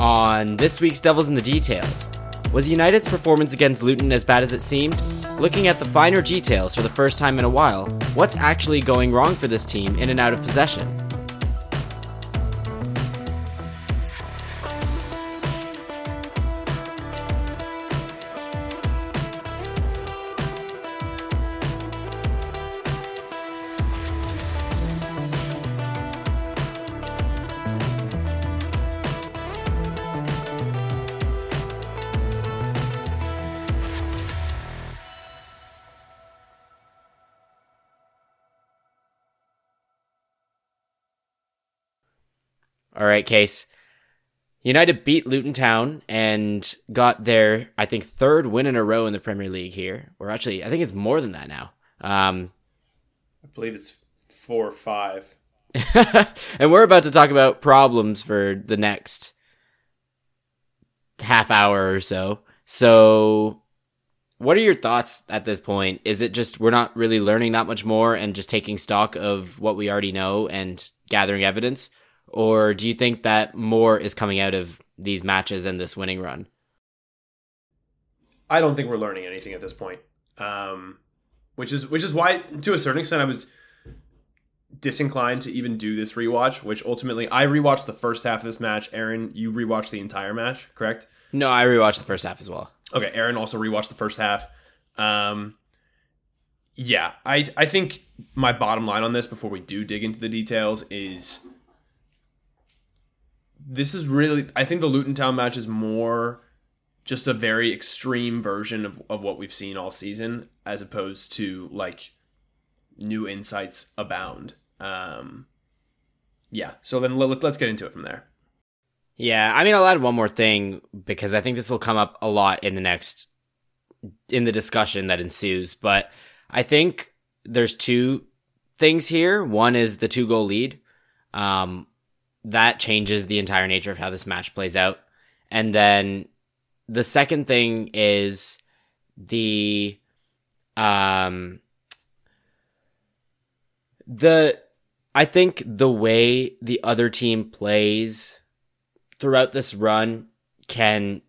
On this week's Devils in the Details, was United's performance against Luton as bad as it seemed? Looking at the finer details for the first time in a while, what's actually going wrong for this team in and out of possession? Right, Kees. United beat Luton Town and got their, I think, third win in a row in the Premier League here. Or actually, I think it's more than that now. Um, I believe it's four or five. and we're about to talk about problems for the next half hour or so. So, what are your thoughts at this point? Is it just we're not really learning that much more and just taking stock of what we already know and gathering evidence? Or do you think that more is coming out of these matches and this winning run? I don't think we're learning anything at this point. Um, which is which is why, to a certain extent, I was disinclined to even do this rewatch. Which ultimately, I rewatched the first half of this match. Aaron, you rewatched the entire match, correct? No, I rewatched the first half as well. Okay, Aaron also rewatched the first half. Um, yeah, I I think my bottom line on this before we do dig into the details is this is really I think the Luton Town match is more just a very extreme version of, of what we've seen all season as opposed to like new insights abound. Um yeah, so then let's let's get into it from there. Yeah, I mean I'll add one more thing because I think this will come up a lot in the next in the discussion that ensues, but I think there's two things here. One is the two goal lead. Um, that changes the entire nature of how this match plays out. And then the second thing is the um the I think the way the other team plays throughout this run can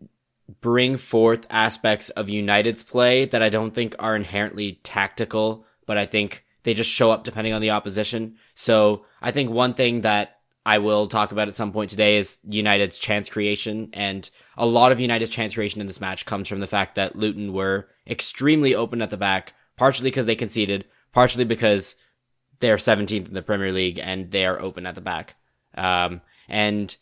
bring forth aspects of United's play that I don't think are inherently tactical, but I think they just show up depending on the opposition. So I think one thing that I will talk about at some point today is United's chance creation. And a lot of United's chance creation in this match comes from the fact that Luton were extremely open at the back, partially because they conceded, partially because they're 17th in the Premier League and they are open at the back. Um, and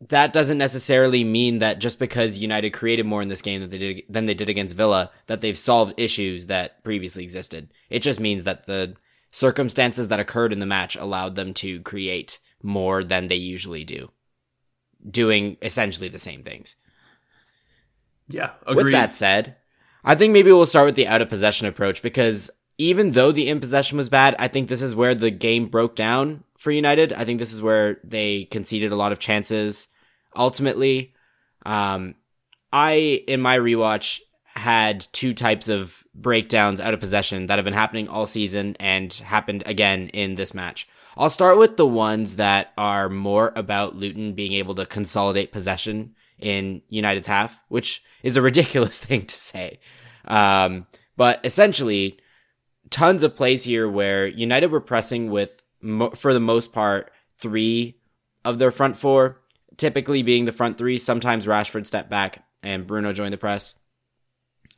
that doesn't necessarily mean that just because United created more in this game than they did than they did against Villa that they've solved issues that previously existed. It just means that the circumstances that occurred in the match allowed them to create more than they usually do, doing essentially the same things. Yeah, agreed. With that said, I think maybe we'll start with the out of possession approach because even though the in possession was bad, I think this is where the game broke down for United. I think this is where they conceded a lot of chances. Ultimately, um, I in my rewatch had two types of breakdowns out of possession that have been happening all season and happened again in this match. I'll start with the ones that are more about Luton being able to consolidate possession in United's half, which is a ridiculous thing to say. Um, but essentially, tons of plays here where United were pressing with, for the most part, three of their front four, typically being the front three. Sometimes Rashford stepped back and Bruno joined the press.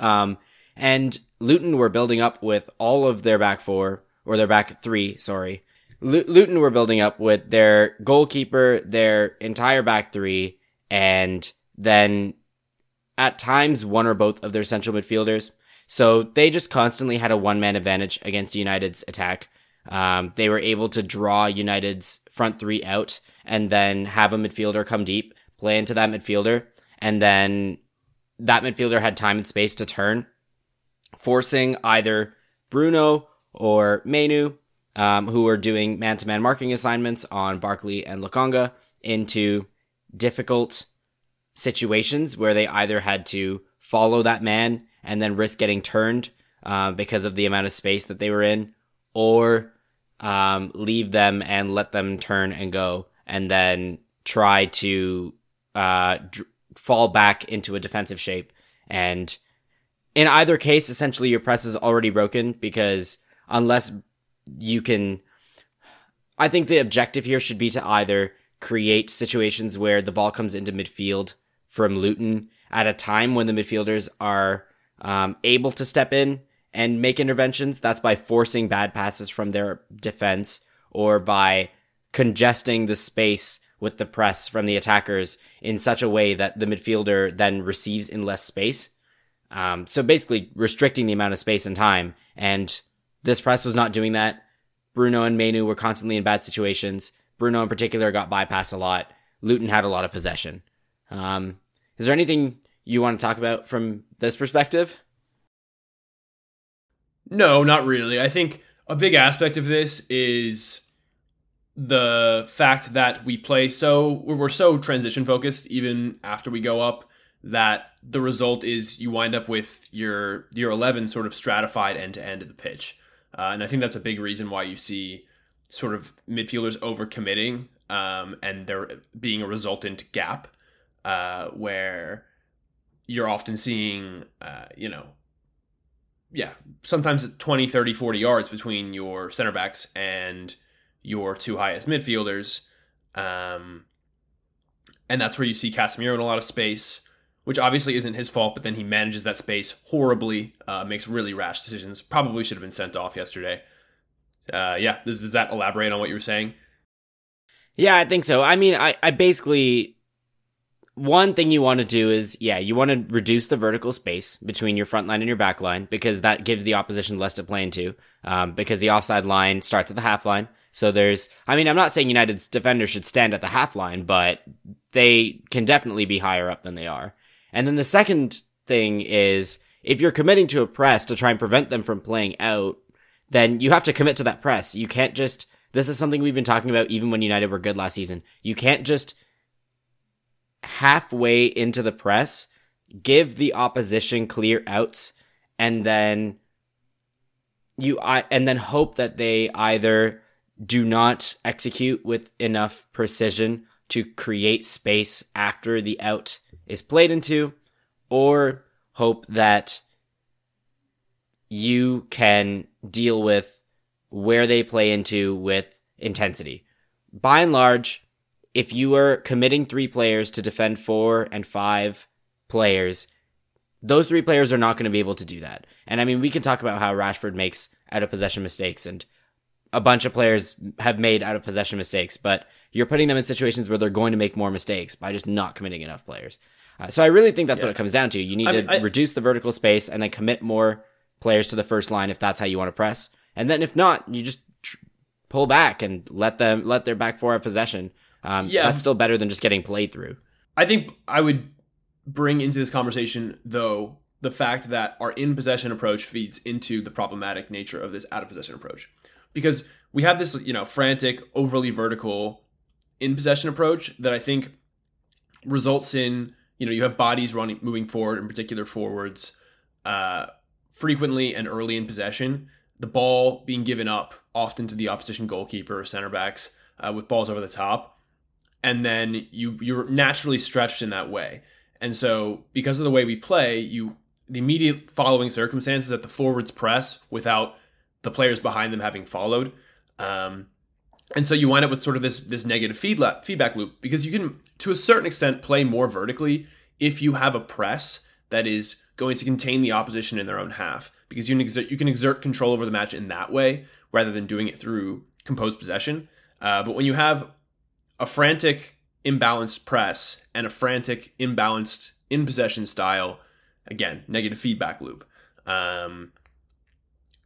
Um, and Luton were building up with all of their back four, or their back three, sorry. L- Luton were building up with their goalkeeper, their entire back three, and then at times one or both of their central midfielders. So they just constantly had a one man advantage against United's attack. Um, they were able to draw United's front three out and then have a midfielder come deep, play into that midfielder, and then that midfielder had time and space to turn, forcing either Bruno or Mainoo, um, who were doing man to man marking assignments on Barkley and Lokonga, into difficult situations where they either had to follow that man and then risk getting turned uh, because of the amount of space that they were in, or um, leave them and let them turn and go, and then try to uh, dr- fall back into a defensive shape. And in either case, essentially your press is already broken because unless you can, I think the objective here should be to either create situations where the ball comes into midfield from Luton at a time when the midfielders are um, able to step in and make interventions. That's by forcing bad passes from their defense or by congesting the space with the press from the attackers in such a way that the midfielder then receives in less space. Um, so basically restricting the amount of space and time. And this press was not doing that. Bruno and Mainoo were constantly in bad situations. Bruno in particular got bypassed a lot. Luton had a lot of possession. Um, is there anything you want to talk about from this perspective? No, not really. I think a big aspect of this is the fact that we play so we're so transition focused even after we go up that the result is you wind up with your your 11 sort of stratified end to end of the pitch. Uh, and i think that's a big reason why you see sort of midfielders overcommitting um, and there being a resultant gap uh, where you're often seeing uh, you know yeah sometimes 20 30 40 yards between your center backs and your two highest midfielders. Um, and that's where you see Casemiro in a lot of space, which obviously isn't his fault, but then he manages that space horribly, uh, makes really rash decisions. Probably should have been sent off yesterday. Uh, yeah, does, does that elaborate on what you were saying? Yeah, I think so. I mean, I, I basically one thing you want to do is, yeah, you want to reduce the vertical space between your front line and your back line because that gives the opposition less to play into. Um, because the offside line starts at the half line. So there's, I mean, I'm not saying United's defenders should stand at the half line, but they can definitely be higher up than they are. And then the second thing is, if you're committing to a press to try and prevent them from playing out, then you have to commit to that press. You can't just, this is something we've been talking about even when United were good last season. You can't just halfway into the press give the opposition clear outs and then you and then hope that they either do not execute with enough precision to create space after the out is played into, or hope that you can deal with where they play into with intensity. By and large, if you are committing three players to defend four and five players, those three players are not going to be able to do that. And I mean, we can talk about how Rashford makes out of possession mistakes and a bunch of players have made out of possession mistakes, but you're putting them in situations where they're going to make more mistakes by just not committing enough players. Uh, so I really think that's yeah. what it comes down to. You need I mean, to I, reduce the vertical space and then commit more players to the first line if that's how you want to press. And then if not, you just tr- pull back and let them let their back four have possession. Um, yeah, that's still better than just getting played through. I think I would bring into this conversation though the fact that our in possession approach feeds into the problematic nature of this out of possession approach because we have this, you know, frantic, overly vertical in possession approach that I think results in, you know, you have bodies running, moving forward, in particular forwards, uh, frequently and early in possession. The ball being given up often to the opposition goalkeeper or center backs uh, with balls over the top, and then you you're naturally stretched in that way. And so, because of the way we play, you the immediate following circumstances that the forwards press without the players behind them having followed. Um, and so you wind up with sort of this this negative feedback feedback loop because you can to a certain extent play more vertically if you have a press that is going to contain the opposition in their own half because you can exert, you can exert control over the match in that way rather than doing it through composed possession. Uh, but when you have a frantic imbalanced press and a frantic imbalanced in possession style, again negative feedback loop. Um,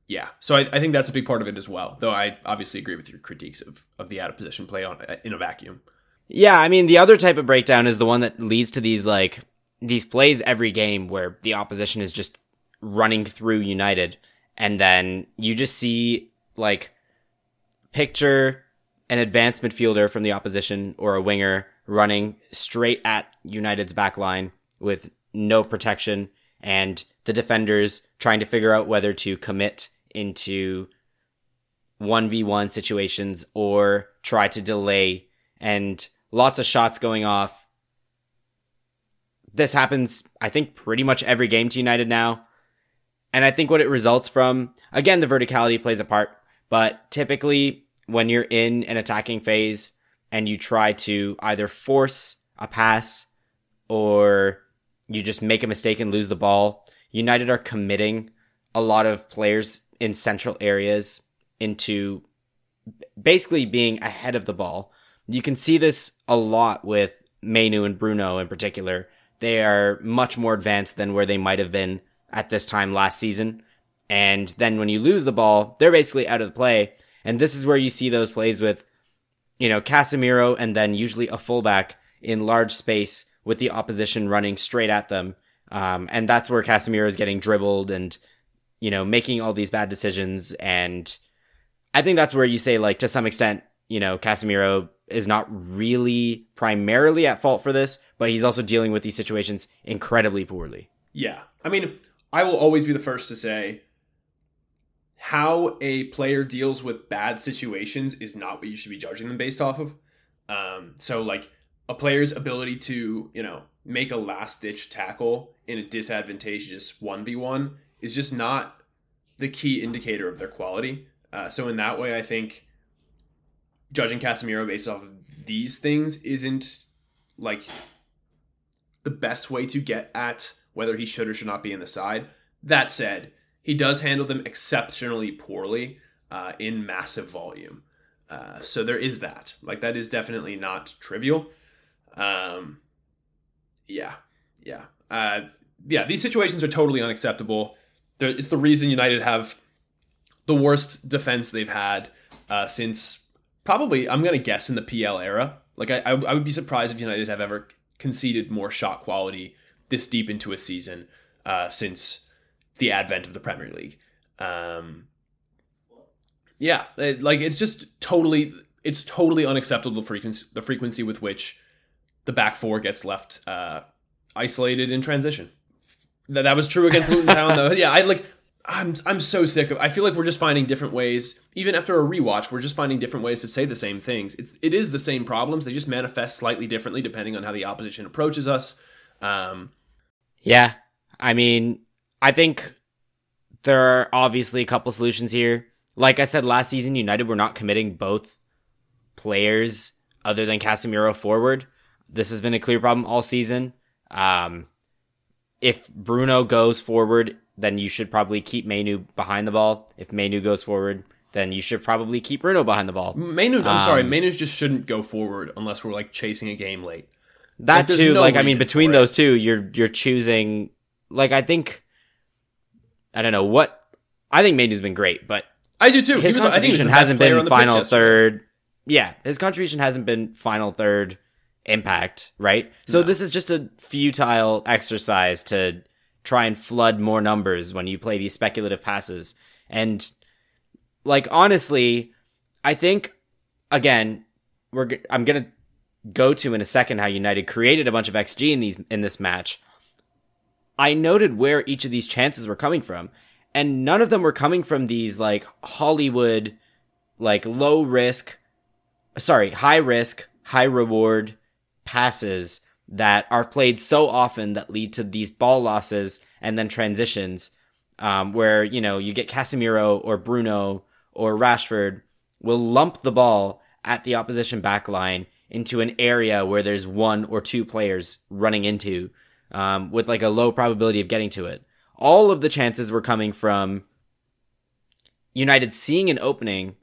yeah, so I, I, think that's a big part of it as well. Though I obviously agree with your critiques of of the out of position play on uh, in a vacuum. Yeah, I mean the other type of breakdown is the one that leads to these like these plays every game where the opposition is just running through United, and then you just see like picture an advanced midfielder from the opposition or a winger running straight at United's back line with no protection and the defenders trying to figure out whether to commit into 1v1 situations or try to delay and lots of shots going off this happens, I think, pretty much every game to United now. And I think what it results from, again, the verticality plays a part, but typically when you're in an attacking phase and you try to either force a pass or you just make a mistake and lose the ball, United are committing a lot of players in central areas into basically being ahead of the ball. You can see this a lot with Mainoo and Bruno in particular. They are much more advanced than where they might have been at this time last season. And then when you lose the ball, they're basically out of the play. And this is where you see those plays with, you know, Casemiro and then usually a fullback in large space with the opposition running straight at them. Um, and that's where Casemiro is getting dribbled and, you know, making all these bad decisions. And I think that's where you say, like, to some extent, you know, Casemiro is not really primarily at fault for this, but he's also dealing with these situations incredibly poorly. Yeah. I mean, I will always be the first to say how a player deals with bad situations is not what you should be judging them based off of. Um, so, like, a player's ability to, you know, make a last ditch tackle in a disadvantageous 1v1 is just not the key indicator of their quality. Uh, so, in that way, I think judging Casemiro based off of these things isn't like the best way to get at whether he should or should not be in the side. That said, he does handle them exceptionally poorly uh, in massive volume. Uh, so there is that. Like that is definitely not trivial. Um, yeah, yeah, uh, yeah. These situations are totally unacceptable. It's the reason United have the worst defense they've had uh, since probably I'm gonna guess in the PL era. Like I, I would be surprised if United have ever conceded more shot quality this deep into a season uh, since the advent of the Premier League. Um, yeah, it, like it's just totally it's totally unacceptable frequency the frequency with which the back four gets left uh, isolated in transition. That that was true against Luton Town though. Yeah, I like I'm I'm so sick of. I feel like we're just finding different ways. Even after a rewatch, we're just finding different ways to say the same things. It's, it is the same problems. They just manifest slightly differently depending on how the opposition approaches us. Um, yeah, I mean, I think there are obviously a couple solutions here. Like I said last season, United were not committing both players other than Casemiro forward. This has been a clear problem all season. Um, if Bruno goes forward then you should probably keep Mainoo behind the ball. If Mainoo goes forward, then you should probably keep Bruno behind the ball. Mainoo, I'm um, sorry, Mainoo just shouldn't go forward unless we're like chasing a game late. That like, too, no like I mean, between those two, you're you're choosing. Like I think, I don't know what. I think Mainoo's been great, but I do too. His was, contribution hasn't been final third. Yeah, his contribution hasn't been final third impact, right? So no. this is just a futile exercise to try and flood more numbers when you play these speculative passes. And like honestly, I think again, we're I'm going to go to in a second how United created a bunch of XG in these in this match. I noted where each of these chances were coming from, and none of them were coming from these like Hollywood like low risk sorry, high risk, high reward passes that are played so often that lead to these ball losses and then transitions, um, where you know you get Casemiro or Bruno or Rashford will lump the ball at the opposition back line into an area where there's one or two players running into, um, with like a low probability of getting to it. All of the chances were coming from United seeing an opening,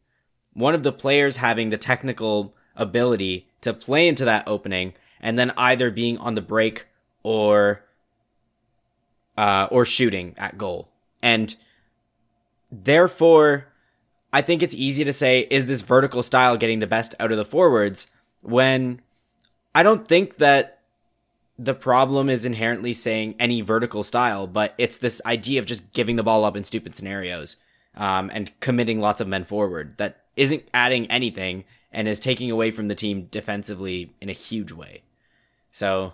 one of the players having the technical ability to play into that opening and then either being on the break or uh, or shooting at goal. And therefore, I think it's easy to say, is this vertical style getting the best out of the forwards? When I don't think that the problem is inherently saying any vertical style, but it's this idea of just giving the ball up in stupid scenarios um, and committing lots of men forward that isn't adding anything and is taking away from the team defensively in a huge way. So,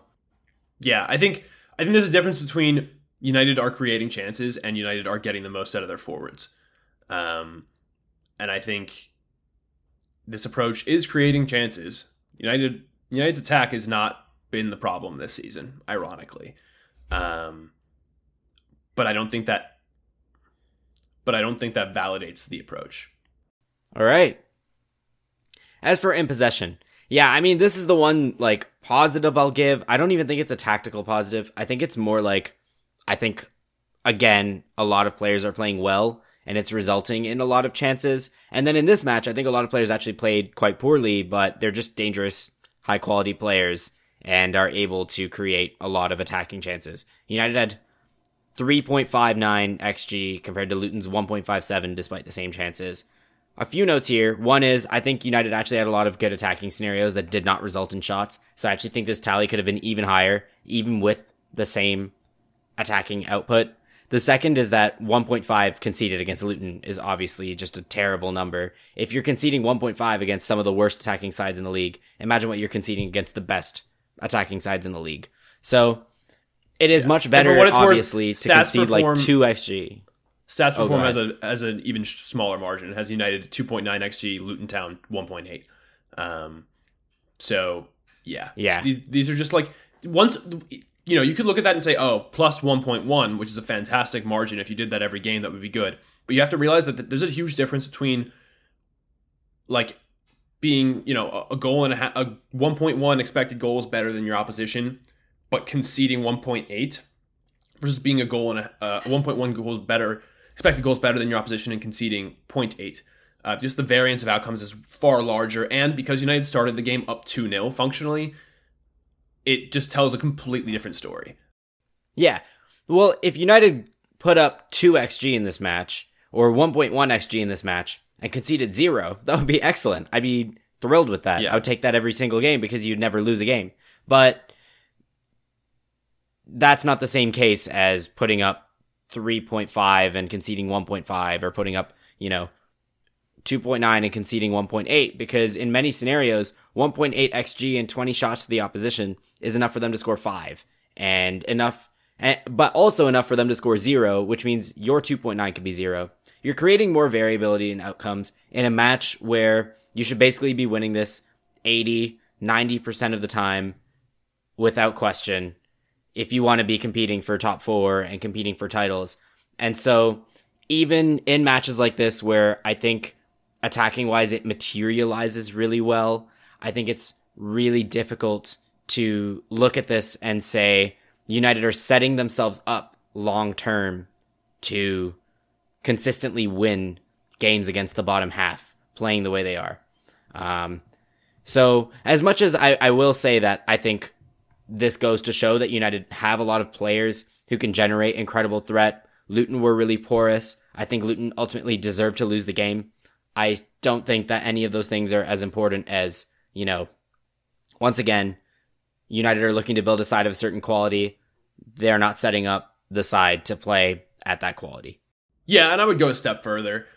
yeah, I think I think there's a difference between United are creating chances and United are getting the most out of their forwards. Um, and I think this approach is creating chances. United United's attack has not been the problem this season, ironically. Um, but I don't think that. But I don't think that validates the approach. All right. As for in possession, yeah, I mean, this is the one like positive I'll give. I don't even think it's a tactical positive. I think it's more like, I think, again, a lot of players are playing well and it's resulting in a lot of chances. And then in this match, I think a lot of players actually played quite poorly, but they're just dangerous, high quality players and are able to create a lot of attacking chances. United had 3.59 XG compared to Luton's 1.57 despite the same chances. A few notes here. One is I think United actually had a lot of good attacking scenarios that did not result in shots. So I actually think this tally could have been even higher, even with the same attacking output. The second is that 1.5 conceded against Luton is obviously just a terrible number. If you're conceding 1.5 against some of the worst attacking sides in the league, imagine what you're conceding against the best attacking sides in the league. So it is yeah. much better, what it's obviously, worth, to concede perform, like 2 XG. Stats oh, perform as a as an even smaller margin. It has United 2.9 XG, Luton Town 1.8. Um, so yeah, yeah. These, these are just like once you know, you could look at that and say, oh, plus 1.1, which is a fantastic margin. If you did that every game, that would be good. But you have to realize that there's a huge difference between like being, you know, a goal and a, ha- a 1.1 expected goals better than your opposition, but conceding 1.8 versus being a goal and a uh, 1.1 goals better, expected goals better than your opposition and conceding 0.8. Uh, just the variance of outcomes is far larger. And because United started the game up 2 0 functionally, it just tells a completely different story. Yeah. Well, if United put up 2 XG in this match, or 1.1 XG in this match, and conceded zero, that would be excellent. I'd be thrilled with that. Yeah. I would take that every single game because you'd never lose a game. But that's not the same case as putting up 3.5 and conceding 1.5 or putting up, you know, 2.9 and conceding 1.8 because in many scenarios, 1.8 xG and 20 shots to the opposition is enough for them to score 5 and enough eh, but also enough for them to score 0, which means your 2.9 could be 0. You're creating more variability in outcomes in a match where you should basically be winning this 80, 90% of the time without question if you want to be competing for top 4 and competing for titles. And so even in matches like this where I think attacking wise, it materializes really well. I think it's really difficult to look at this and say United are setting themselves up long term to consistently win games against the bottom half, playing the way they are. Um, so, as much as I, I will say that I think this goes to show that United have a lot of players who can generate incredible threat. Luton were really porous. I think Luton ultimately deserved to lose the game. I don't think that any of those things are as important as, you know, once again, United are looking to build a side of a certain quality. They're not setting up the side to play at that quality. Yeah, and I would go a step further.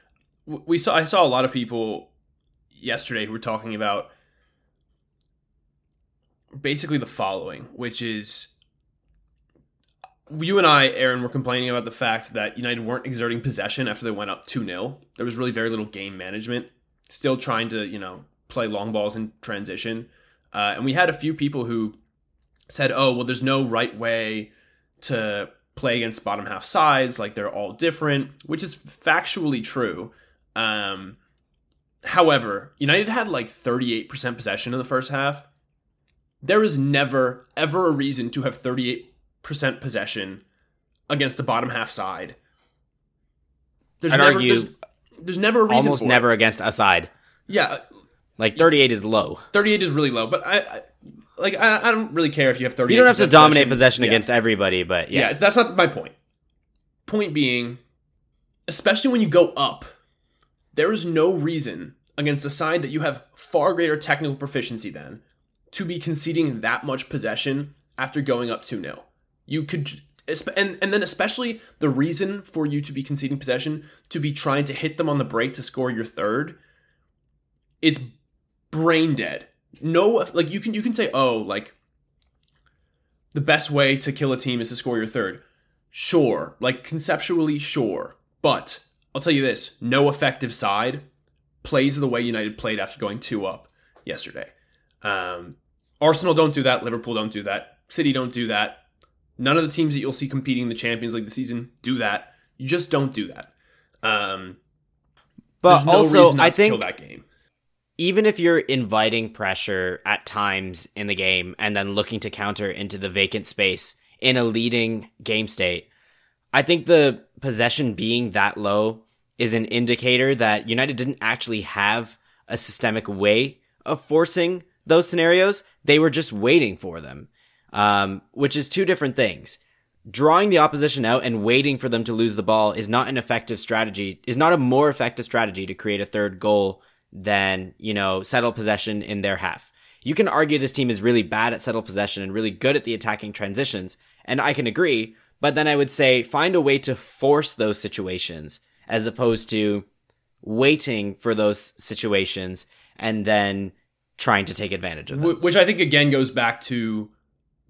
We saw I saw a lot of people yesterday who were talking about basically the following, which is you and I, Aaron, were complaining about the fact that United weren't exerting possession after they went up 2 0. There was really very little game management. Still trying to, you know, play long balls in transition. Uh, and we had a few people who said, oh, well, there's no right way to play against bottom half sides. Like they're all different, which is factually true. Um, however, United had like 38% possession in the first half. There is never, ever a reason to have 38 percent possession against a bottom half side. There's I'd never, argue there's, there's, never a reason almost never it. against a side. Yeah, uh, like 38 is low. 38 is really low, but I, I like I, I, don't really care if you have 30. You don't have to dominate possession, possession yeah. against everybody, but yeah. yeah, that's not my point. Point being, especially when you go up, there is no reason against a side that you have far greater technical proficiency than to be conceding that much possession after going up 2 0. You could and and then especially the reason for you to be conceding possession to be trying to hit them on the break to score your third it's brain dead. No like you can you can say oh like the best way to kill a team is to score your third. Sure like conceptually sure. But i'll tell you this no effective side plays the way united played after going two up yesterday um Arsenal don't do that. Liverpool don't do that. City don't do that. None of the teams that you'll see competing in the Champions League this season do that. You just don't do that. Um, but no also, I think that game. Even if you're inviting pressure at times in the game and then looking to counter into the vacant space in a leading game state, I think the possession being that low is an indicator that United didn't actually have a systemic way of forcing those scenarios. They were just waiting for them, um, which is two different things. Drawing the opposition out and waiting for them to lose the ball is not an effective strategy, is not a more effective strategy to create a third goal than, you know, settle possession in their half. You can argue this team is really bad at settle possession and really good at the attacking transitions, and I can agree, but then I would say find a way to force those situations as opposed to waiting for those situations and then trying to take advantage of them. Which I think again goes back to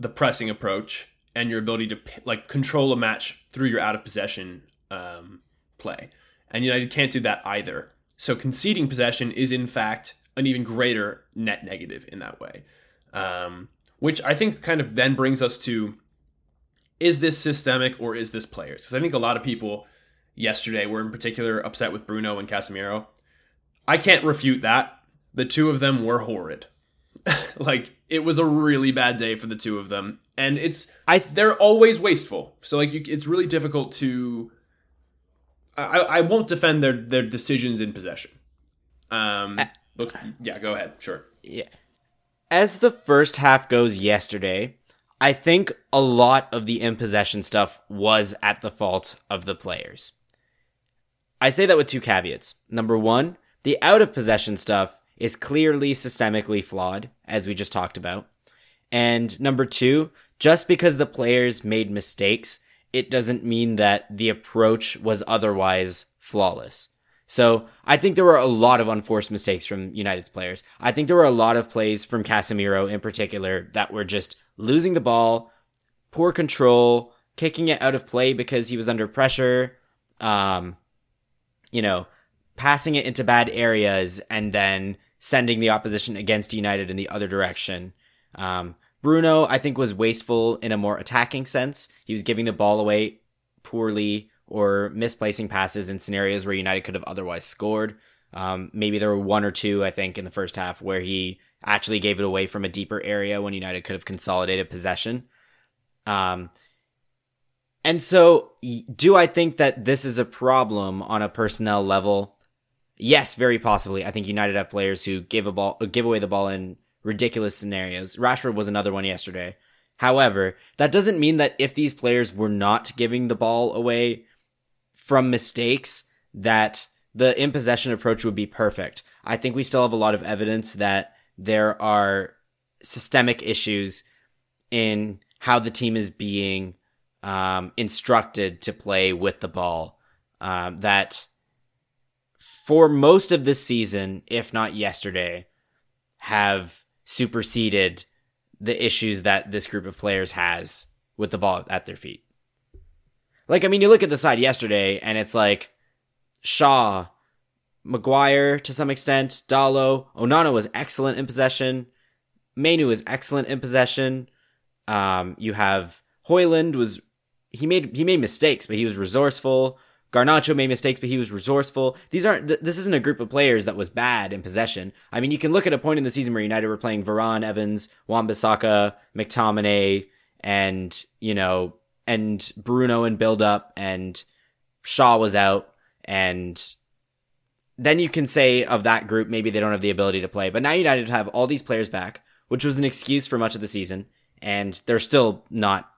the pressing approach and your ability to like control a match through your out of possession um, play. And United can't do that either. So conceding possession is in fact an even greater net negative in that way. Um, which I think kind of then brings us to is this systemic or is this players? Because I think a lot of people yesterday were in particular upset with Bruno and Casemiro. I can't refute that the two of them were horrid. like it was a really bad day for the two of them, and it's I they're always wasteful. So like you, it's really difficult to. I, I won't defend their their decisions in possession. Um, uh, look, yeah, go ahead, sure. Yeah, as the first half goes yesterday, I think a lot of the in possession stuff was at the fault of the players. I say that with two caveats. Number one, the out of possession stuff is clearly systemically flawed, as we just talked about. And number two, just because the players made mistakes, it doesn't mean that the approach was otherwise flawless. So I think there were a lot of unforced mistakes from United's players. I think there were a lot of plays from Casemiro in particular that were just losing the ball, poor control, kicking it out of play because he was under pressure, um, you know, passing it into bad areas and then sending the opposition against United in the other direction. Um, Bruno, I think, was wasteful in a more attacking sense. He was giving the ball away poorly or misplacing passes in scenarios where United could have otherwise scored. Um, maybe there were one or two, I think, in the first half where he actually gave it away from a deeper area when United could have consolidated possession. Um, and so, do I think that this is a problem on a personnel level? Yes, very possibly. I think United have players who give a ball, give away the ball in ridiculous scenarios. Rashford was another one yesterday. However, that doesn't mean that if these players were not giving the ball away from mistakes, that the in possession approach would be perfect. I think we still have a lot of evidence that there are systemic issues in how the team is being um, instructed to play with the ball. Um, that for most of this season, if not yesterday, have superseded the issues that this group of players has with the ball at their feet. Like, I mean, you look at the side yesterday, and it's like Shaw, Maguire to some extent, Dalot, Onana was excellent in possession, Mainoo is excellent in possession. Um, you have Højlund was he made he made mistakes, but he was resourceful. Garnacho made mistakes, but he was resourceful. These aren't. Th- this isn't a group of players that was bad in possession. I mean, you can look at a point in the season where United were playing Varane, Evans, Wan-Bissaka, McTominay, and you know, and Bruno in build up, and Shaw was out, and then you can say of that group maybe they don't have the ability to play. But now United have all these players back, which was an excuse for much of the season, and they're still not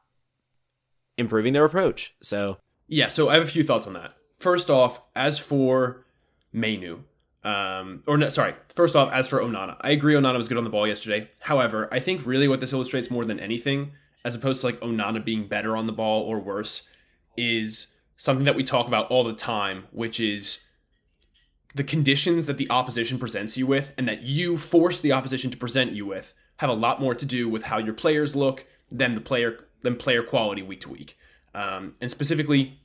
improving their approach. So yeah, so I have a few thoughts on that. First off, as for Mainoo, um, or no, sorry, first off, as for Onana, I agree Onana was good on the ball yesterday. However, I think really what this illustrates more than anything, as opposed to like Onana being better on the ball or worse, is something that we talk about all the time, which is the conditions that the opposition presents you with and that you force the opposition to present you with have a lot more to do with how your players look than the player than player quality week to week. Um, and specifically,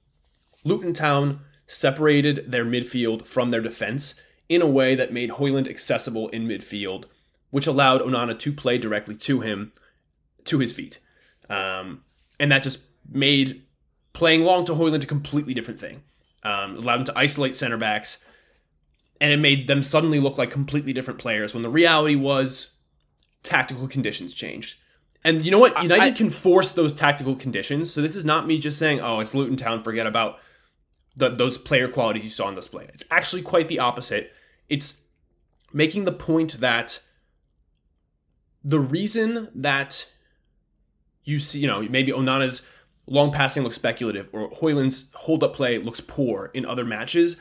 Luton Town separated their midfield from their defense in a way that made Højlund accessible in midfield which allowed Onana to play directly to him, to his feet. Um, and that just made playing long to Højlund a completely different thing. Um, allowed him to isolate center backs, and it made them suddenly look like completely different players when the reality was tactical conditions changed. And you know what? United I, can force those tactical conditions. So this is not me just saying, "Oh, it's Luton Town. Forget about the, those player qualities you saw on display." It's actually quite the opposite. It's making the point that the reason that you see, you know, maybe Onana's long passing looks speculative or Højlund's hold up play looks poor in other matches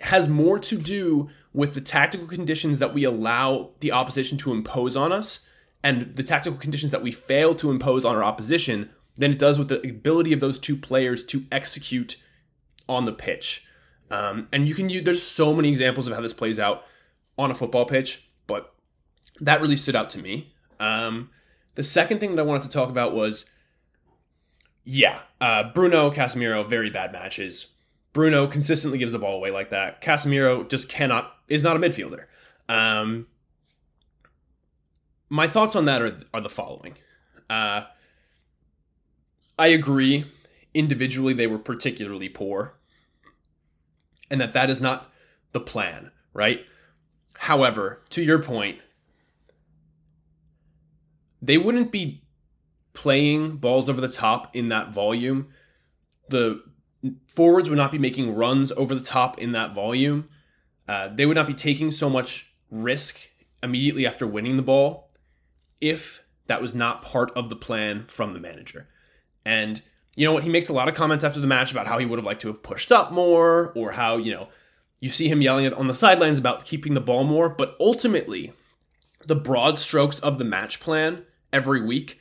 has more to do with the tactical conditions that we allow the opposition to impose on us and the tactical conditions that we fail to impose on our opposition than it does with the ability of those two players to execute on the pitch. Um, and you can use, there's so many examples of how this plays out on a football pitch, but that really stood out to me. Um, the second thing that I wanted to talk about was, yeah, uh, Bruno, Casemiro, very bad matches. Bruno consistently gives the ball away like that. Casemiro just cannot, is not a midfielder. Um, my thoughts on that are, are the following. Uh, I agree. Individually, they were particularly poor, and that that is not the plan, right? However, to your point, they wouldn't be playing balls over the top in that volume. The forwards would not be making runs over the top in that volume. Uh, they would not be taking so much risk immediately after winning the ball if that was not part of the plan from the manager. And you know what? He makes a lot of comments after the match about how he would have liked to have pushed up more or how, you know, you see him yelling on the sidelines about keeping the ball more, but ultimately, the broad strokes of the match plan every week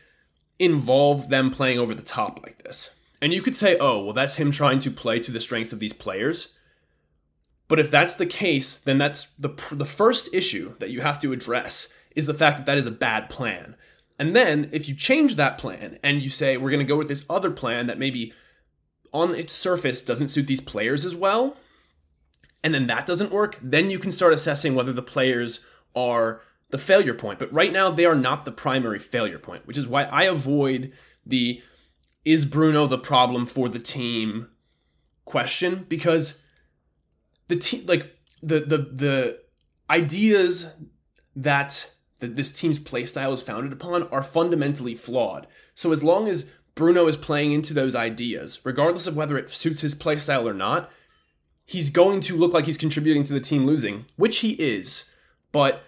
involve them playing over the top like this. And you could say, oh, well, that's him trying to play to the strengths of these players. But if that's the case, then that's the, the first issue that you have to address is the fact that that is a bad plan. And then if you change that plan and you say, we're going to go with this other plan that maybe on its surface doesn't suit these players as well, and then that doesn't work, then you can start assessing whether the players are the failure point. But right now, they are not the primary failure point, which is why I avoid the is Bruno the problem for the team question because the team like the the the ideas that that this team's playstyle is founded upon are fundamentally flawed. So as long as Bruno is playing into those ideas, regardless of whether it suits his playstyle or not, he's going to look like he's contributing to the team losing, which he is. But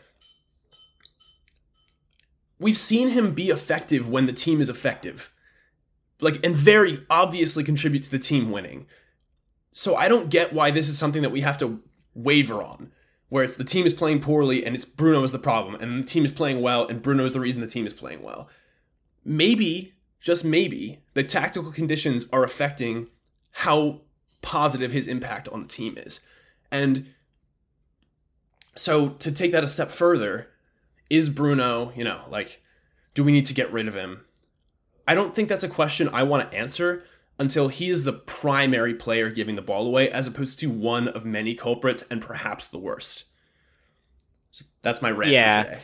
we've seen him be effective when the team is effective. Like and very obviously contribute to the team winning. So I don't get why this is something that we have to waver on. Where it's the team is playing poorly and it's Bruno is the problem, and the team is playing well and Bruno is the reason the team is playing well. Maybe, just maybe, the tactical conditions are affecting how positive his impact on the team is. And so to take that a step further, is Bruno, you know, like, do we need to get rid of him? I don't think that's a question I want to answer until he is the primary player giving the ball away, as opposed to one of many culprits and perhaps the worst. So that's my rant yeah.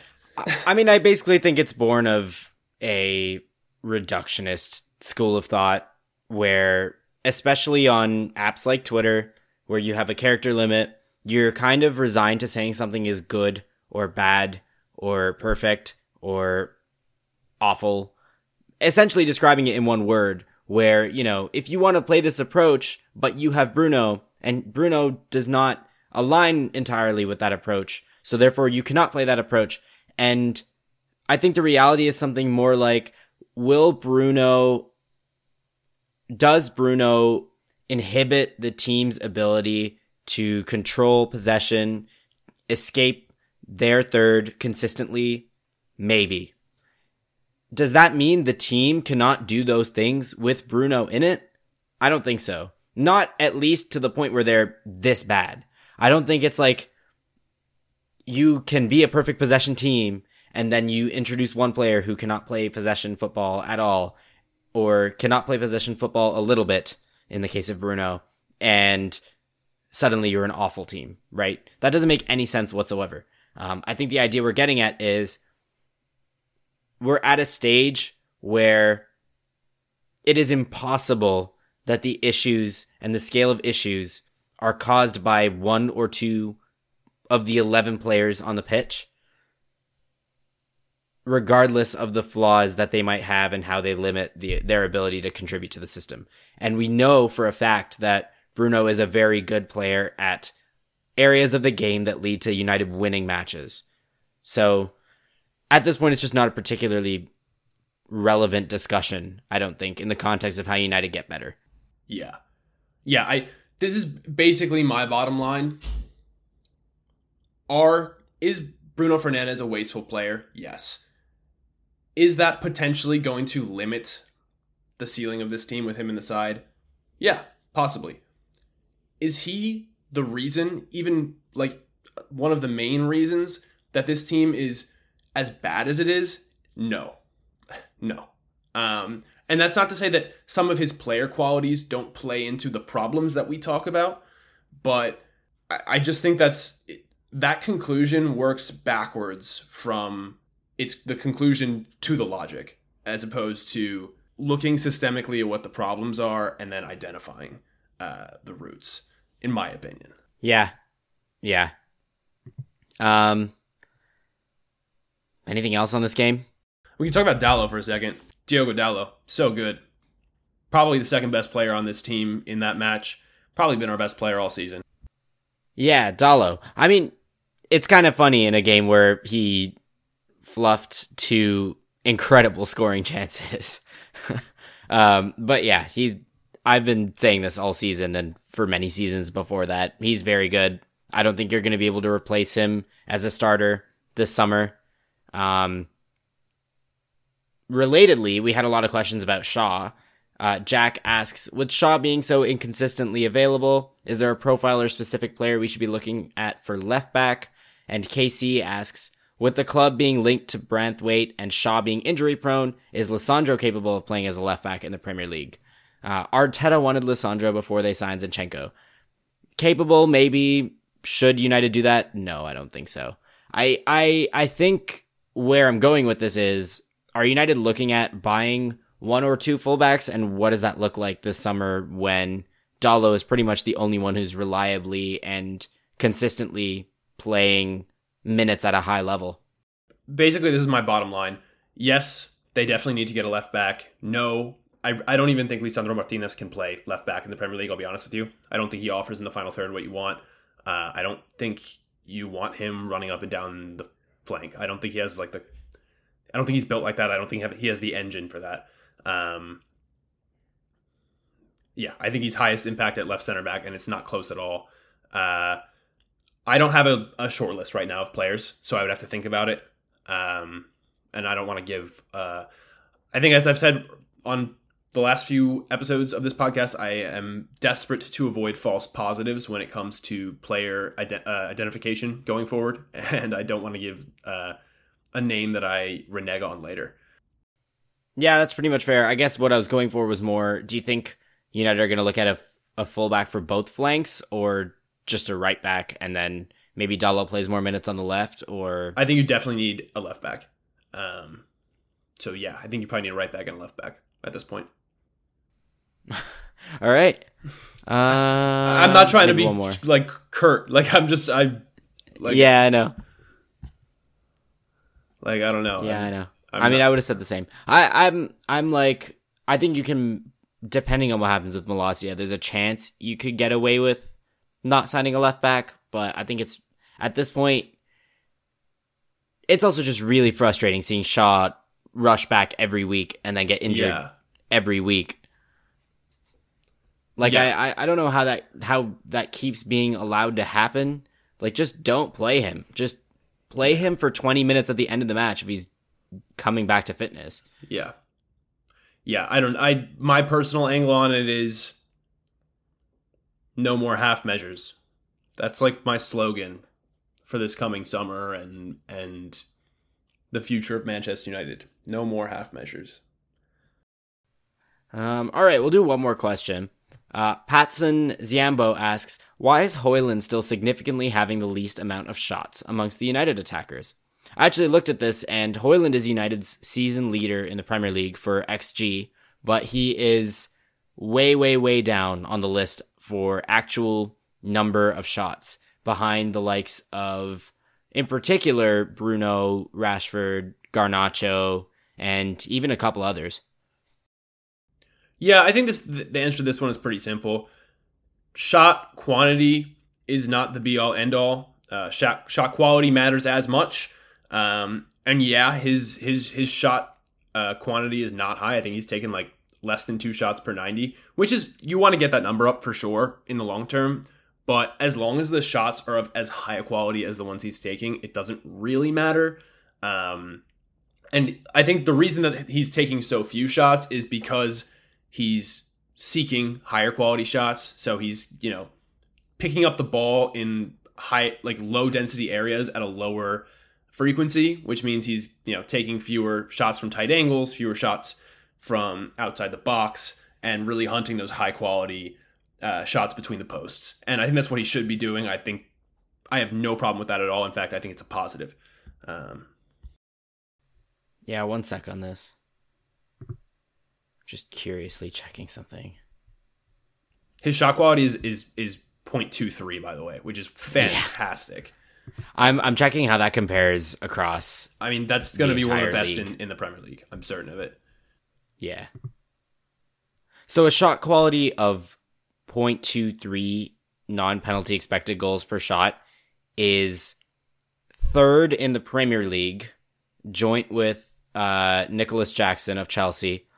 I mean, I basically think it's born of a reductionist school of thought where especially on apps like Twitter, where you have a character limit, you're kind of resigned to saying something is good or bad or perfect or awful, essentially describing it in one word. Where, you know, if you want to play this approach, but you have Bruno, and Bruno does not align entirely with that approach, so therefore you cannot play that approach. And I think the reality is something more like, will Bruno does Bruno inhibit the team's ability to control possession, escape their third consistently? Maybe. Does that mean the team cannot do those things with Bruno in it? I don't think so. Not at least to the point where they're this bad. I don't think it's like you can be a perfect possession team and then you introduce one player who cannot play possession football at all or cannot play possession football a little bit in the case of Bruno, and suddenly you're an awful team, right? That doesn't make any sense whatsoever. Um, I think the idea we're getting at is we're at a stage where it is impossible that the issues and the scale of issues are caused by one or two of the 11 players on the pitch, regardless of the flaws that they might have and how they limit the, their ability to contribute to the system. And we know for a fact that Bruno is a very good player at areas of the game that lead to United winning matches. So at this point, it's just not a particularly relevant discussion, I don't think, in the context of how United get better. Yeah. Yeah, I this is basically my bottom line. Are is Bruno Fernandes a wasteful player? Yes. Is that potentially going to limit the ceiling of this team with him in the side? Yeah, possibly. Is he the reason, even like one of the main reasons that this team is as bad as it is? No. No. Um, and that's not to say that some of his player qualities don't play into the problems that we talk about, but I, I just think that's that conclusion works backwards from it's the conclusion to the logic as opposed to looking systemically at what the problems are and then identifying uh, the roots in my opinion Yeah. Yeah. Um anything else on this game? we can talk about Dalot for a second Diogo Dalot so good probably the second best player on this team in that match probably been our best player all season Yeah, Dalot. I mean, it's kind of funny in a game where he fluffed two incredible scoring chances. um, but yeah, he's. I've been saying this all season and for many seasons before that. He's very good. I don't think you're going to be able to replace him as a starter this summer. Um, relatedly, we had a lot of questions about Shaw. Uh, Jack asks, with Shaw being so inconsistently available, is there a profile or specific player we should be looking at for left back? And KC asks, with the club being linked to Branthwaite and Shaw being injury prone, is Lisandro capable of playing as a left back in the Premier League? Uh, Arteta wanted Lisandro before they signed Zinchenko. Capable, maybe. Should United do that? No, I don't think so. I I I think where I'm going with this is, are United looking at buying one or two fullbacks, and what does that look like this summer when Dalot is pretty much the only one who's reliably and consistently playing minutes at a high level? basically this is my bottom line. Yes, they definitely need to get a left back. No, I, I don't even think Lisandro Martinez can play left back in the Premier League. I'll be honest with you. I don't think he offers in the final third what you want. Uh, I don't think you want him running up and down the flank. I don't think he has like the. I don't think he's built like that. I don't think he has the engine for that. Um, yeah, I think he's highest impact at left center back, and it's not close at all. Uh, I don't have a, a short list right now of players, so I would have to think about it. Um, and I don't want to give. Uh, I think, as I've said on the last few episodes of this podcast, I am desperate to avoid false positives when it comes to player ident- uh, identification going forward, and I don't want to give uh, a name that I renege on later. Yeah, that's pretty much fair. I guess what I was going for was more do you think United are going to look at a, a fullback for both flanks or just a right back and then maybe Dalot plays more minutes on the left or I think you definitely need a left back. Um, so yeah, I think you probably need a right back and a left back at this point. All right. Uh, I'm not trying to be like Kurt. Like I'm just I like yeah, I know. like I don't know. Yeah, I'm- I know. I'm i mean, not- I would have said the same. I, I'm, I'm like, I think you can, depending on what happens with Malacia, there's a chance you could get away with not signing a left back. But I think it's at this point, it's also just really frustrating seeing Shaw rush back every week and then get injured Yeah. every week. Like Yeah. I, I, I don't know how that how that keeps being allowed to happen. Like just don't play him. Just play him for 20 minutes at the end of the match if he's coming back to fitness. Yeah. Yeah, I don't I my personal angle on it is no more half measures. That's like my slogan for this coming summer and and the future of Manchester United. No more half measures. Um, all right, we'll do one more question. Uh, Patson Ziambo asks, why is Højlund still significantly having the least amount of shots amongst the United attackers? I actually looked at this, and Højlund is United's season leader in the Premier League for XG, but he is way, way, way down on the list for actual number of shots behind the likes of, in particular, Bruno, Rashford, Garnacho, and even a couple others. Yeah, I think this the answer to this one is pretty simple. Shot quantity is not the be all end all. Uh, shot shot quality matters as much. Um, and yeah, his his his shot uh, quantity is not high. I think he's taken like less than two shots per 90, which is you want to get that number up for sure in the long term. But as long as the shots are of as high a quality as the ones he's taking, it doesn't really matter. Um, and I think the reason that he's taking so few shots is because He's seeking higher quality shots. So he's, you know, picking up the ball in high, like low density areas at a lower frequency, which means he's, you know, taking fewer shots from tight angles, fewer shots from outside the box, and really hunting those high quality uh, shots between the posts. And I think that's what he should be doing. I think I have no problem with that at all. In fact, I think it's a positive. Um, yeah, one sec on this. Just curiously checking something. His shot quality is is is 0.23 by the way, which is fantastic. Yeah. I'm I'm checking how that compares across. I mean, that's going to be one of the best in, in the Premier League. I'm certain of it. Yeah. So a shot quality of 0.23 non-penalty expected goals per shot is third in the Premier League, joint with uh, Nicolas Jackson of Chelsea,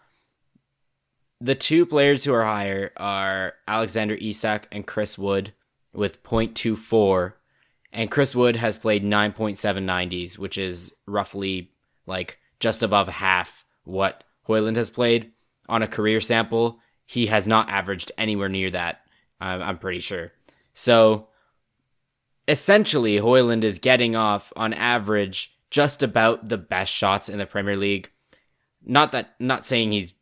the two players who are higher are Alexander Isak and Chris Wood with 0.24. And Chris Wood has played 9.790s, which is roughly like just above half what Højlund has played. On a career sample, he has not averaged anywhere near that, I'm pretty sure. So essentially, Højlund is getting off on average just about the best shots in the Premier League. Not that, not saying he's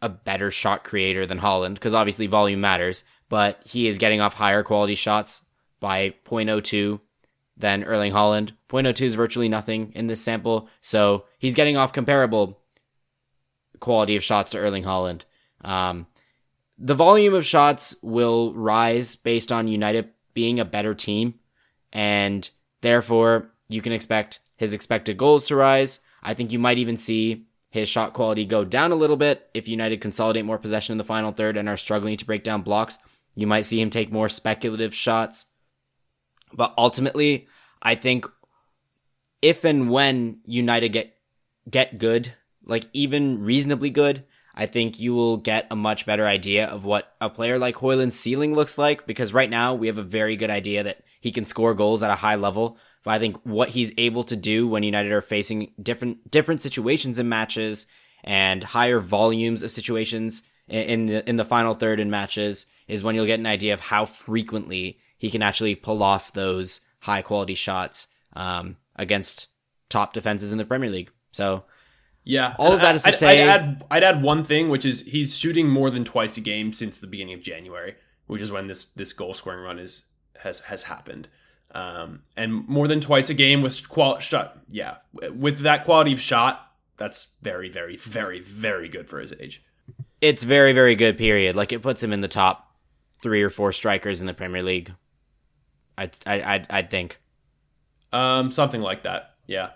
a better shot creator than Haaland because obviously volume matters, but he is getting off higher quality shots by 0.02 than Erling Haaland. 0.02 is virtually nothing in this sample, so he's getting off comparable quality of shots to Erling Haaland. Um, the volume of shots will rise based on United being a better team, and therefore you can expect his expected goals to rise. I think you might even see his shot quality go down a little bit if United consolidate more possession in the final third and are struggling to break down blocks. You might see him take more speculative shots. But ultimately, I think if and when United get get good, like even reasonably good, I think you will get a much better idea of what a player like Højlund's ceiling looks like because right now we have a very good idea that he can score goals at a high level, but I think what he's able to do when United are facing different different situations in matches and higher volumes of situations in the, in the final third in matches is when you'll get an idea of how frequently he can actually pull off those high quality shots um, against top defenses in the Premier League. So yeah, all of that is to I'd, say, I'd add, I'd add one thing, which is he's shooting more than twice a game since the beginning of January, which is when this this goal scoring run is has has happened. Um, and more than twice a game with qual shot. Yeah, with that quality of shot, that's very, very, very, very good for his age. It's very, very good. Period. Like it puts him in the top three or four strikers in the Premier League. I, I, I, think. Um, something like that. Yeah.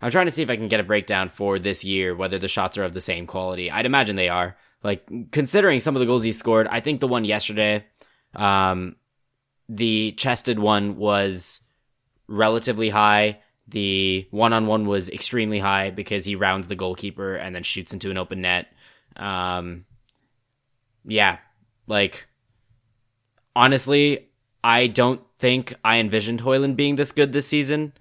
I'm trying to see if I can get a breakdown for this year, whether the shots are of the same quality. I'd imagine they are. Like considering some of the goals he scored, I think the one yesterday, um, the chested one was relatively high. The one on one was extremely high because he rounds the goalkeeper and then shoots into an open net. Um, yeah, like honestly, I don't think I envisioned Højlund being this good this season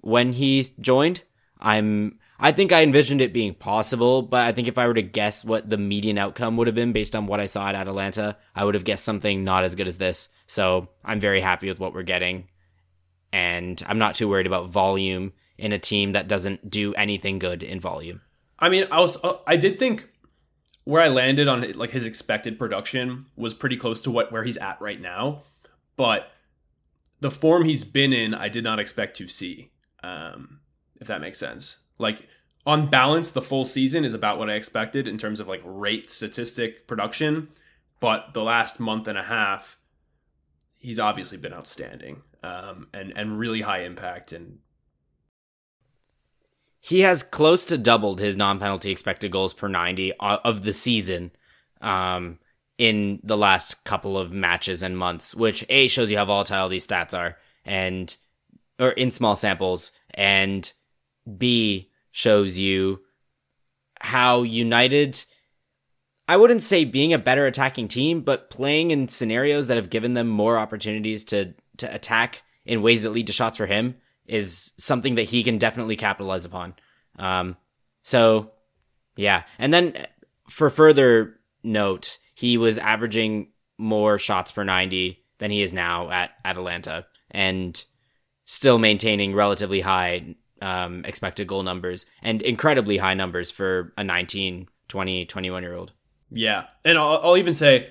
when he joined. I'm I think I envisioned it being possible, but I think if I were to guess what the median outcome would have been based on what I saw at Atalanta, I would have guessed something not as good as this. So I'm very happy with what we're getting. And I'm not too worried about volume in a team that doesn't do anything good in volume. I mean, I was, uh, I did think where I landed on like his expected production was pretty close to what where he's at right now, but the form he's been in, I did not expect to see. Um, if that makes sense. Like on balance, the full season is about what I expected in terms of like rate, statistic, production. But the last month and a half, he's obviously been outstanding um, and and really high impact and he has close to doubled his non-penalty expected goals per 90 of the season um, in the last couple of matches and months which a shows you how volatile these stats are and or in small samples and b shows you how united I wouldn't say being a better attacking team, but playing in scenarios that have given them more opportunities to to attack in ways that lead to shots for him is something that he can definitely capitalize upon. Um, so yeah, and then for further note, he was averaging more shots per ninety than he is now at Atalanta, and still maintaining relatively high um, expected goal numbers and incredibly high numbers for a 19, 20, 21 year old. Yeah, and I'll, I'll even say,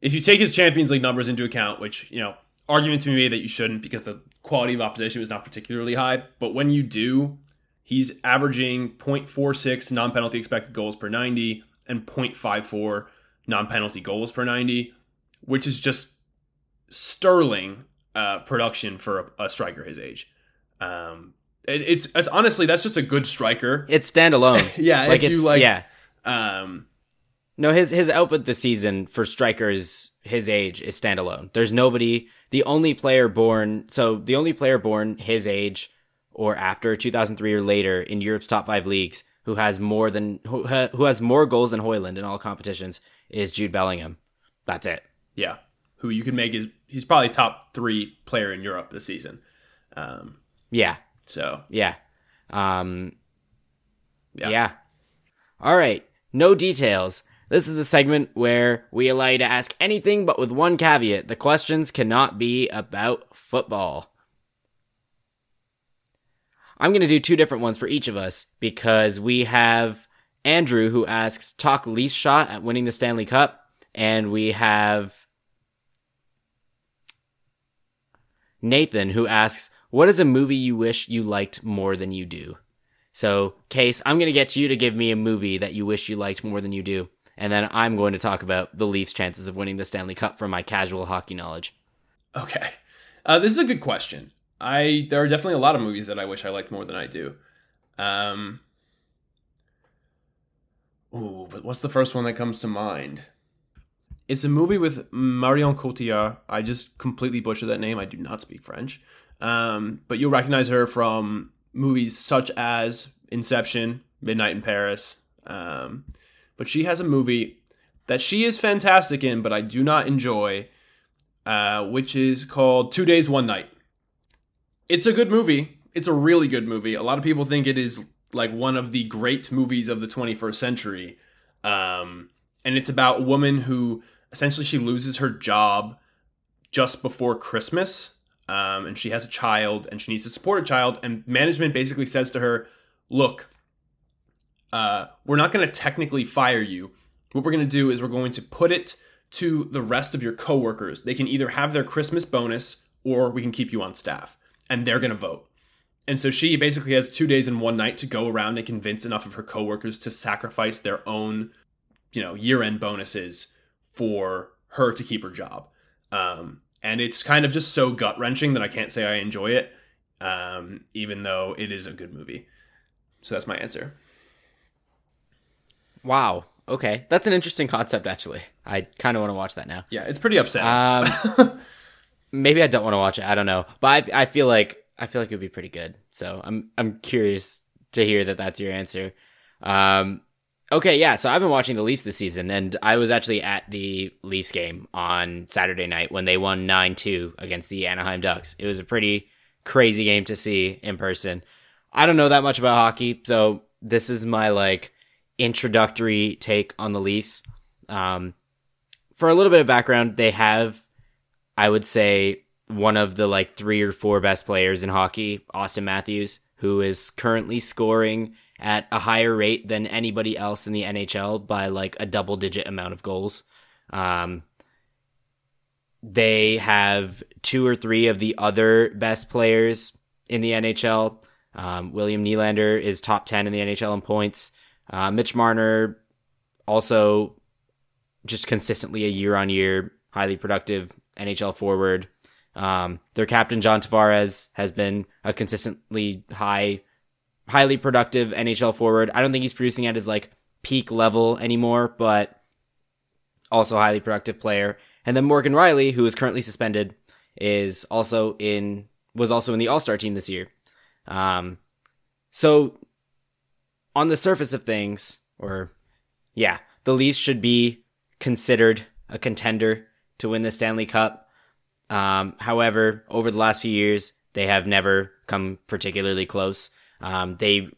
if you take his Champions League numbers into account, which you know, argument to be made that you shouldn't because the quality of opposition was not particularly high, but when you do, he's averaging 0.46 non-penalty expected goals per 90 and 0.54 non-penalty goals per 90, which is just sterling uh, production for a, a, striker his age. Um, it, it's it's honestly that's just a good striker. It's standalone. yeah, like it's like yeah. Um, no, his his output this season for strikers his age is standalone. There's nobody. The only player born, so the only player born his age or after 2003 or later in Europe's top five leagues who has more than who, who has more goals than Højlund in all competitions is Jude Bellingham. That's it. Yeah, who you can make is he's probably top three player in Europe this season. Um, yeah. So yeah, um, yeah. yeah. All right. No details. This is the segment where we allow you to ask anything, but with one caveat the questions cannot be about football. I'm going to do two different ones for each of us because we have Andrew who asks, talk least shot at winning the Stanley Cup, and we have Nathan who asks, what is a movie you wish you liked more than you do? So, Kees, I'm going to get you to give me a movie that you wish you liked more than you do and then I'm going to talk about the Leafs' chances of winning the Stanley Cup from my casual hockey knowledge. Okay, uh, this is a good question. I there are definitely a lot of movies that I wish I liked more than I do. Um, ooh, but what's the first one that comes to mind? It's a movie with Marion Cotillard. I just completely butchered that name. I do not speak French. Um, but you'll recognize her from movies such as Inception, Midnight in Paris, um, but she has a movie that she is fantastic in, but I do not enjoy, uh, which is called Two Days, One Night. It's a good movie. It's a really good movie. A lot of people think it is like one of the great movies of the 21st century. Um, and it's about a woman who essentially she loses her job just before Christmas. Um, and she has a child and she needs to support a child. And management basically says to her, Look, uh, we're not going to technically fire you. What we're going to do is we're going to put it to the rest of your coworkers. They can either have their Christmas bonus or we can keep you on staff, and they're going to vote. And so she basically has two days and one night to go around and convince enough of her coworkers to sacrifice their own, you know, year-end bonuses for her to keep her job. Um, and it's kind of just so gut wrenching that I can't say I enjoy it, um, even though it is a good movie. So that's my answer. Wow. Okay, that's an interesting concept. Actually, I kind of want to watch that now. Yeah, it's pretty upsetting. Um, maybe I don't want to watch it. I don't know, but I, I feel like I feel like it would be pretty good. So I'm I'm curious to hear that that's your answer. Um, okay, yeah. So I've been watching the Leafs this season, and I was actually at the Leafs game on Saturday night when they won nine two against the Anaheim Ducks. It was a pretty crazy game to see in person. I don't know that much about hockey, so this is my like introductory take on the Leafs. Um, for a little bit of background, they have, I would say, one of the like three or four best players in hockey, Auston Matthews, who is currently scoring at a higher rate than anybody else in the NHL by like a double digit amount of goals. Um, they have two or three of the other best players in the NHL. Um, William Nylander is top 10 in the NHL in points. Uh, Mitch Marner also just consistently a year on year, highly productive NHL forward. Um, their captain John Tavares has been a consistently high, highly productive NHL forward. I don't think he's producing at his like peak level anymore, but also highly productive player. And then Morgan Rielly, who is currently suspended, is also in was also in the All Star team this year. Um, so on the surface of things, or yeah, the Leafs should be considered a contender to win the Stanley Cup. Um, however, over the last few years, they have never come particularly close. Um, they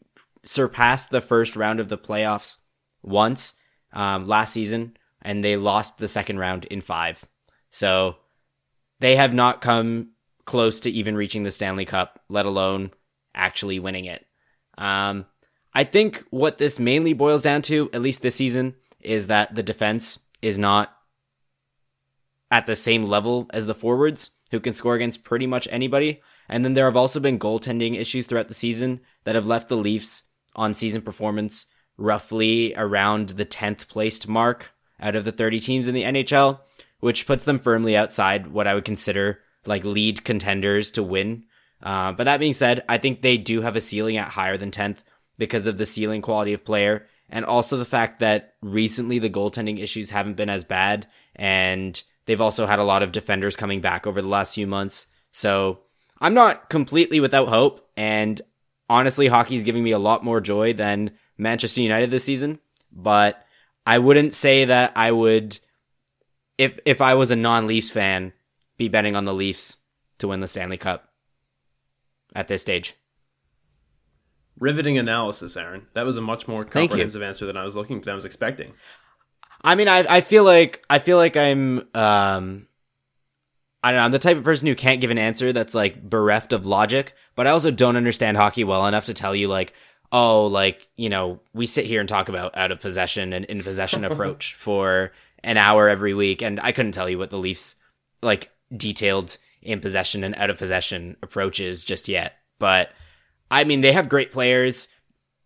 surpassed the first round of the playoffs once um, last season, and they lost the second round in five. So they have not come close to even reaching the Stanley Cup, let alone actually winning it. Um, I think what this mainly boils down to, at least this season, is that the defense is not at the same level as the forwards, who can score against pretty much anybody. And then there have also been goaltending issues throughout the season that have left the Leafs on season performance roughly around the 10th placed mark out of the 30 teams in the NHL, which puts them firmly outside what I would consider like lead contenders to win. Uh, but that being said, I think they do have a ceiling at higher than 10th because of the ceiling quality of player and also the fact that recently the goaltending issues haven't been as bad and they've also had a lot of defenders coming back over the last few months. So I'm not completely without hope and honestly hockey is giving me a lot more joy than Manchester United this season, but I wouldn't say that I would if if I was a non-Leafs fan be betting on the Leafs to win the Stanley Cup at this stage. Riveting analysis, Aaron. That was a much more comprehensive answer than I was looking than I was expecting. I mean, I I feel like I feel like I'm um I don't know, I'm the type of person who can't give an answer that's like bereft of logic, but I also don't understand hockey well enough to tell you like, oh, like, you know, we sit here and talk about out of possession and in possession approach for an hour every week and I couldn't tell you what the Leafs like detailed in possession and out of possession approaches just yet. But I mean, they have great players,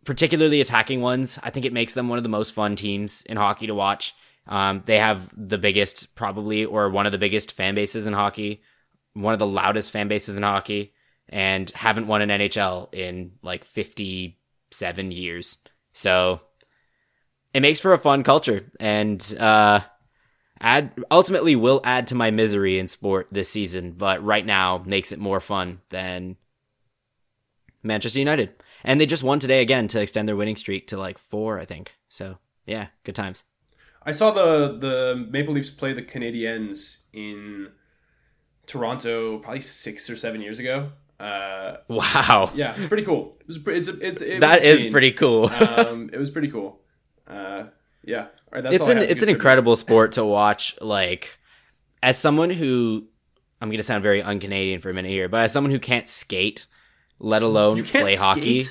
particularly attacking ones. I think it makes them one of the most fun teams in hockey to watch. Um, they have the biggest, probably, or one of the biggest fan bases in hockey, one of the loudest fan bases in hockey, and haven't won an NHL in like 57 years. So it makes for a fun culture and uh, add ultimately will add to my misery in sport this season, but right now makes it more fun than Manchester United. And they just won today again to extend their winning streak to like four, I think. So yeah, good times. I saw the the Maple Leafs play the Canadiens in Toronto probably six or seven years ago. Uh, wow. Yeah, it's pretty cool. It was, it's, it's, it that is pretty cool. um, it was pretty cool. Uh, yeah. it's an it's an incredible sport to watch. Like as someone who I'm gonna sound very un-Canadian for a minute here, but as someone who can't skate, let alone play skate? hockey.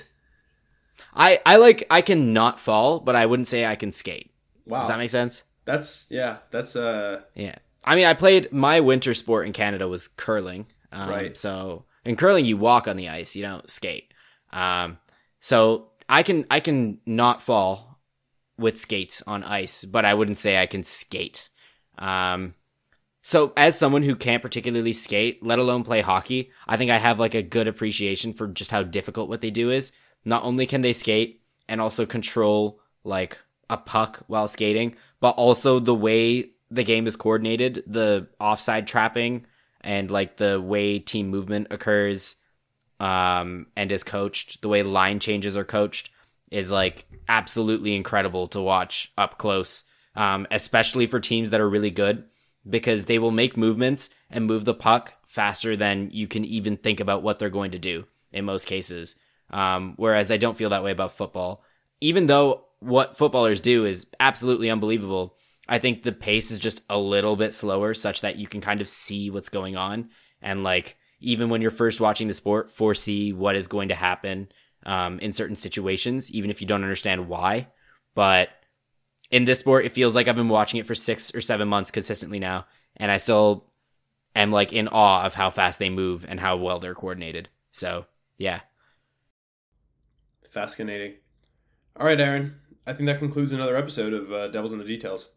I I like I can not fall, but I wouldn't say I can skate. Wow. Does that make sense? That's yeah, that's uh Yeah. I mean, I played my winter sport in Canada was curling. Um, right. So in curling you walk on the ice, you don't skate. Um so I can I can not fall with skates on ice, but I wouldn't say I can skate. Um so, as someone who can't particularly skate, let alone play hockey, I think I have like a good appreciation for just how difficult what they do is. Not only can they skate and also control like a puck while skating, but also the way the game is coordinated, the offside trapping and like the way team movement occurs um, and is coached, the way line changes are coached is like absolutely incredible to watch up close, um, especially for teams that are really good because they will make movements and move the puck faster than you can even think about what they're going to do in most cases. Um, whereas I don't feel that way about football. Even though what footballers do is absolutely unbelievable, I think the pace is just a little bit slower such that you can kind of see what's going on. And like, even when you're first watching the sport, foresee what is going to happen um, in certain situations, even if you don't understand why. But in this sport, it feels like I've been watching it for six or seven months consistently now, and I still am like in awe of how fast they move and how well they're coordinated. So yeah, fascinating. All right, Aaron. I think that concludes another episode of uh, Devils in the Details.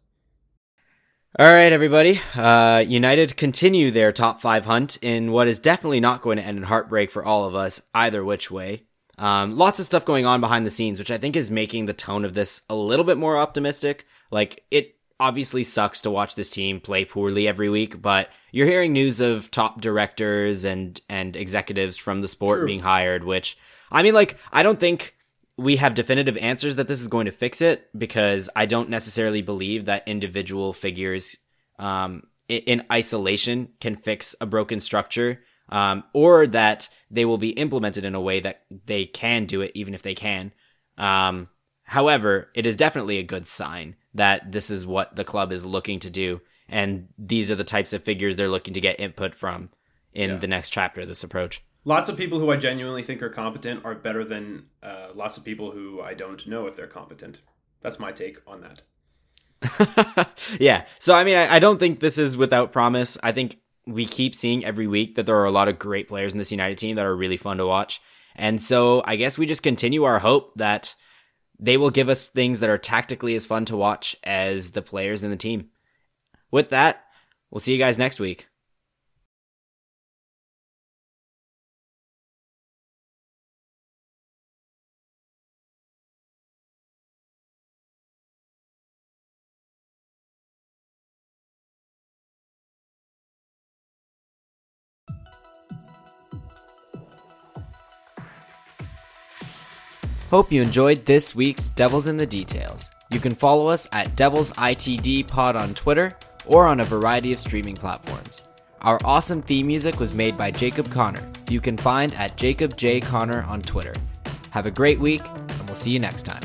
All right, everybody. Uh, United continue their top five hunt in what is definitely not going to end in heartbreak for all of us, either which way. Um, lots of stuff going on behind the scenes, which I think is making the tone of this a little bit more optimistic. Like, it obviously sucks to watch this team play poorly every week, but you're hearing news of top directors and, and executives from the sport True. being hired, which, I mean, like, I don't think we have definitive answers that this is going to fix it because I don't necessarily believe that individual figures, um, in isolation can fix a broken structure um, or that they will be implemented in a way that they can do it, even if they can. Um, however, it is definitely a good sign that this is what the club is looking to do, and these are the types of figures they're looking to get input from in yeah. the next chapter of this approach. Lots of people who I genuinely think are competent are better than uh, lots of people who I don't know if they're competent. That's my take on that. yeah. So I mean, I, I, don't think this is without promise. I think we keep seeing every week that there are a lot of great players in this United team that are really fun to watch. And so I guess we just continue our hope that they will give us things that are tactically as fun to watch as the players in the team. With that, we'll see you guys next week. Hope you enjoyed this week's Devils in the Details. You can follow us at Devils ITD Pod on Twitter or on a variety of streaming platforms. Our awesome theme music was made by Jacob Connor, you can find at Jacob J. Connor on Twitter. Have a great week, and we'll see you next time.